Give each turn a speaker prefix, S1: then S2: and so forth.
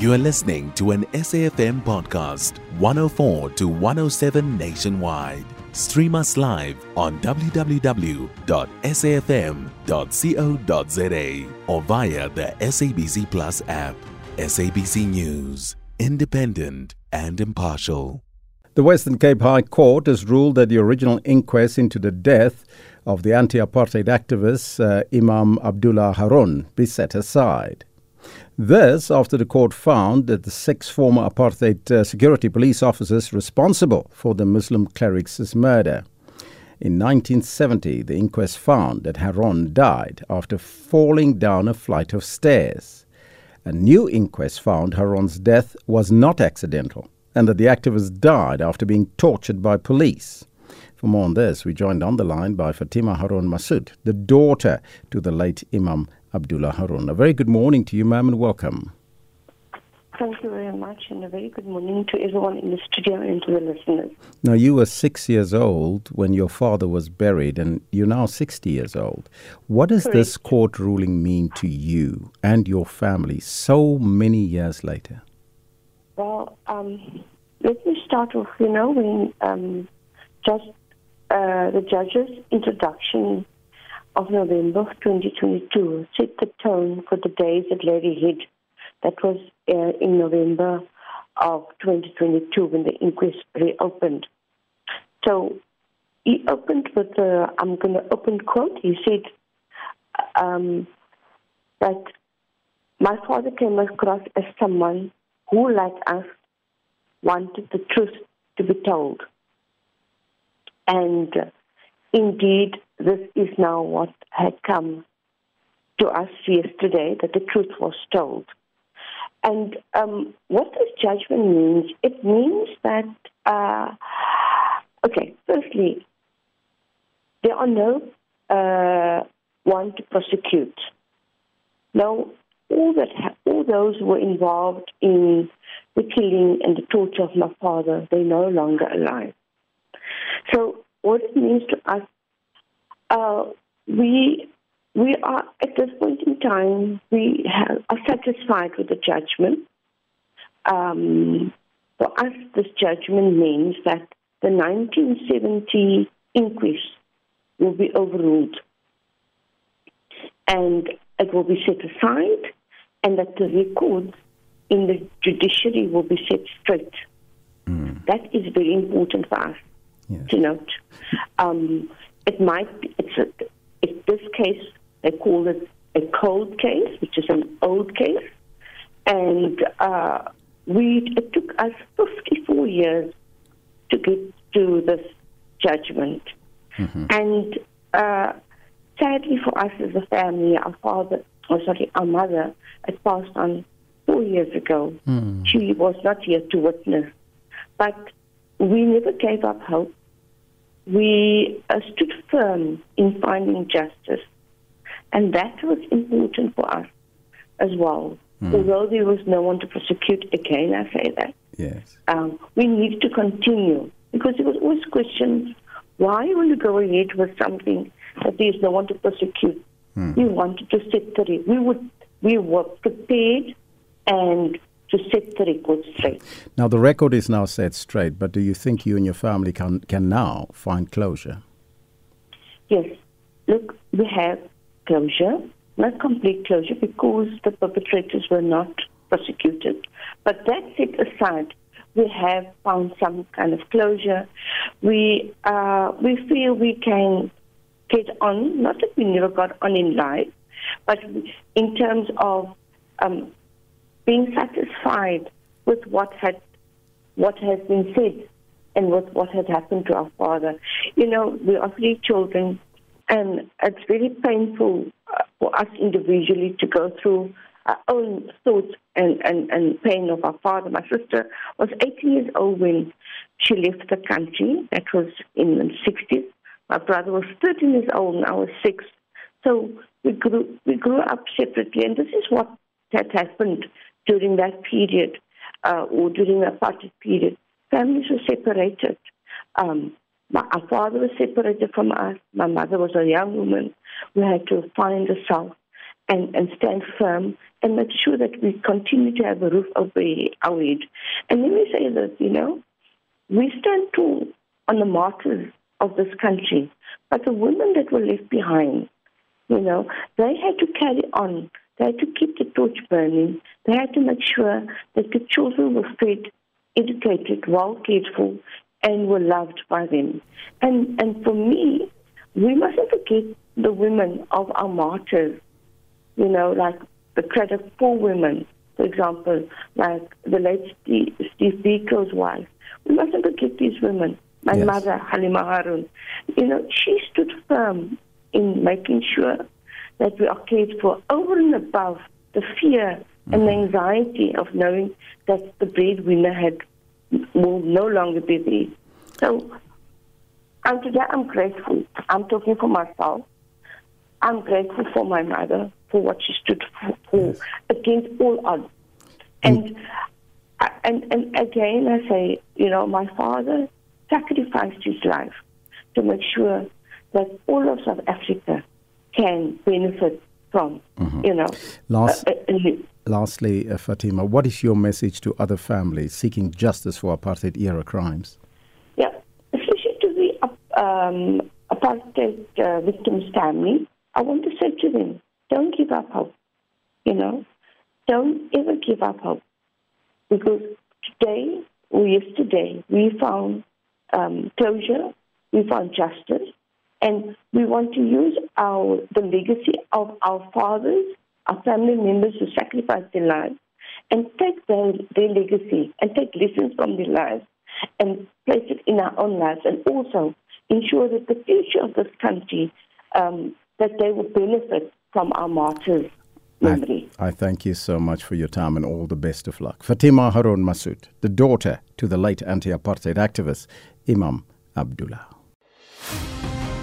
S1: You are listening to an SAFM podcast, 104 to 107 nationwide. Stream us live on www.safm.co.za or via the SABC Plus app. SABC News, independent and impartial.
S2: The Western Cape High Court has ruled that the original inquest into the death of the anti apartheid activist uh, Imam Abdullah Haron be set aside. This after the court found that the six former apartheid uh, security police officers responsible for the Muslim cleric's murder. In 1970, the inquest found that Haron died after falling down a flight of stairs. A new inquest found Haron's death was not accidental and that the activist died after being tortured by police. For more on this, we joined on the line by Fatiema Haron-Masoet, the daughter to the late Imam Abdullah Haron. A very good morning to you, ma'am, and welcome.
S3: Thank you very much, and a very good morning to everyone in the studio and to the listeners.
S2: Now, you were six years old when your father was buried, and you're now 60 years old. What does
S3: Correct.
S2: this court ruling mean to you and your family so many years later?
S3: Well, um, let me start off. You know, when um, just uh, the judge's introduction of November 2022 set the tone for the days that lay ahead. That was uh, in November of 2022 when the inquest reopened. So he opened with the, I'm going to open quote, he said um, that my father came across as someone who, like us, wanted the truth to be told. And indeed, this is now what had come to us yesterday that the truth was told. And um, what this judgment means, it means that, uh, okay, firstly, there are no uh, one to prosecute. No, all that ha- all those who were involved in the killing and the torture of my father, they're no longer alive. So what it means to us, uh, we we are at this point in time we have, are satisfied with the judgment. Um, for us, this judgment means that the 1970 inquest will be overruled, and it will be set aside, and that the records in the judiciary will be set straight. That is very important for us
S2: Yes.
S3: to note. Um, it might be, it's a, in this case, they call it a cold case, which is an old case. And uh, we, it took us 54 years to get to this judgment. And uh, sadly for us as a family, our father, or sorry, our mother had passed on four years ago. She was not here to witness. But we never gave up hope. We uh, stood firm in finding justice. And that was important for us as well. Although there was no one to prosecute, again, I say that
S2: Yes.
S3: um, we need to continue because there was always questions why will you go ahead with something that there is no one to prosecute? We wanted to the re- we would we were prepared and to set the record straight.
S2: Now, the record is now set straight, but do you think you and your family can, can now find closure?
S3: Yes, look, we have closure, not complete closure because the perpetrators were not prosecuted. But that set aside, we have found some kind of closure. We uh, we feel we can get on. Not that we never got on in life, but in terms of um, being satisfied with what had what has been said and with what had happened to our father. You know, we are three children, and it's very painful uh, for us individually to go through our own thoughts and, and, and pain of our father. My sister was 18 years old when she left the country. That was in the 60s. My brother was 13 years old and I was six. So we grew, we grew up separately, and this is what had happened during that period uh, or during the apartheid period. Families were separated. Um, my, our father was separated from us. My mother was a young woman who had to find herself and, and stand firm and make sure that we continue to have a roof over our head. And let me say this, you know, we stand tall on the martyrs of this country, but the women that were left behind, you know, they had to carry on. They had to keep the torch burning. They had to make sure that the children were fed, educated, well cared for, and were loved by them. And and for me, we mustn't forget the women of our martyrs. You know, like the credit for women, for example, like the late Steve, Steve Biko's wife. We mustn't forget these women. My
S2: Yes.
S3: mother, Halima Haron, you know, she stood firm in making sure that we are cared for over and above the fear and the anxiety of knowing that the breadwinner had will no longer be there. So and today I'm grateful. I'm talking for myself. I'm grateful for my mother for what she stood for, for against all odds. Mm. And, and and again, I say, you know, my father sacrificed his life to make sure that all of South Africa can benefit from, you know,
S2: Last-
S3: a- a-
S2: Lastly, uh, Fatiema, what is your message to other families seeking justice for apartheid era crimes?
S3: Yeah, especially to the um, apartheid uh, victims' family, I want to say to them, don't give up hope. You know, don't ever give up hope, because today or yesterday we found um, closure, we found justice, and we want to use our the legacy of our fathers, our family members who sacrificed their lives, and take their, their legacy and take lessons from their lives and place it in our own lives, and also ensure that the future of this country um, that they will benefit from our martyrs' memory.
S2: I, I thank you so much for your time and all the best of luck. Fatiema Haron-Masoet, the daughter to the late anti apartheid activist Imam Abdullah.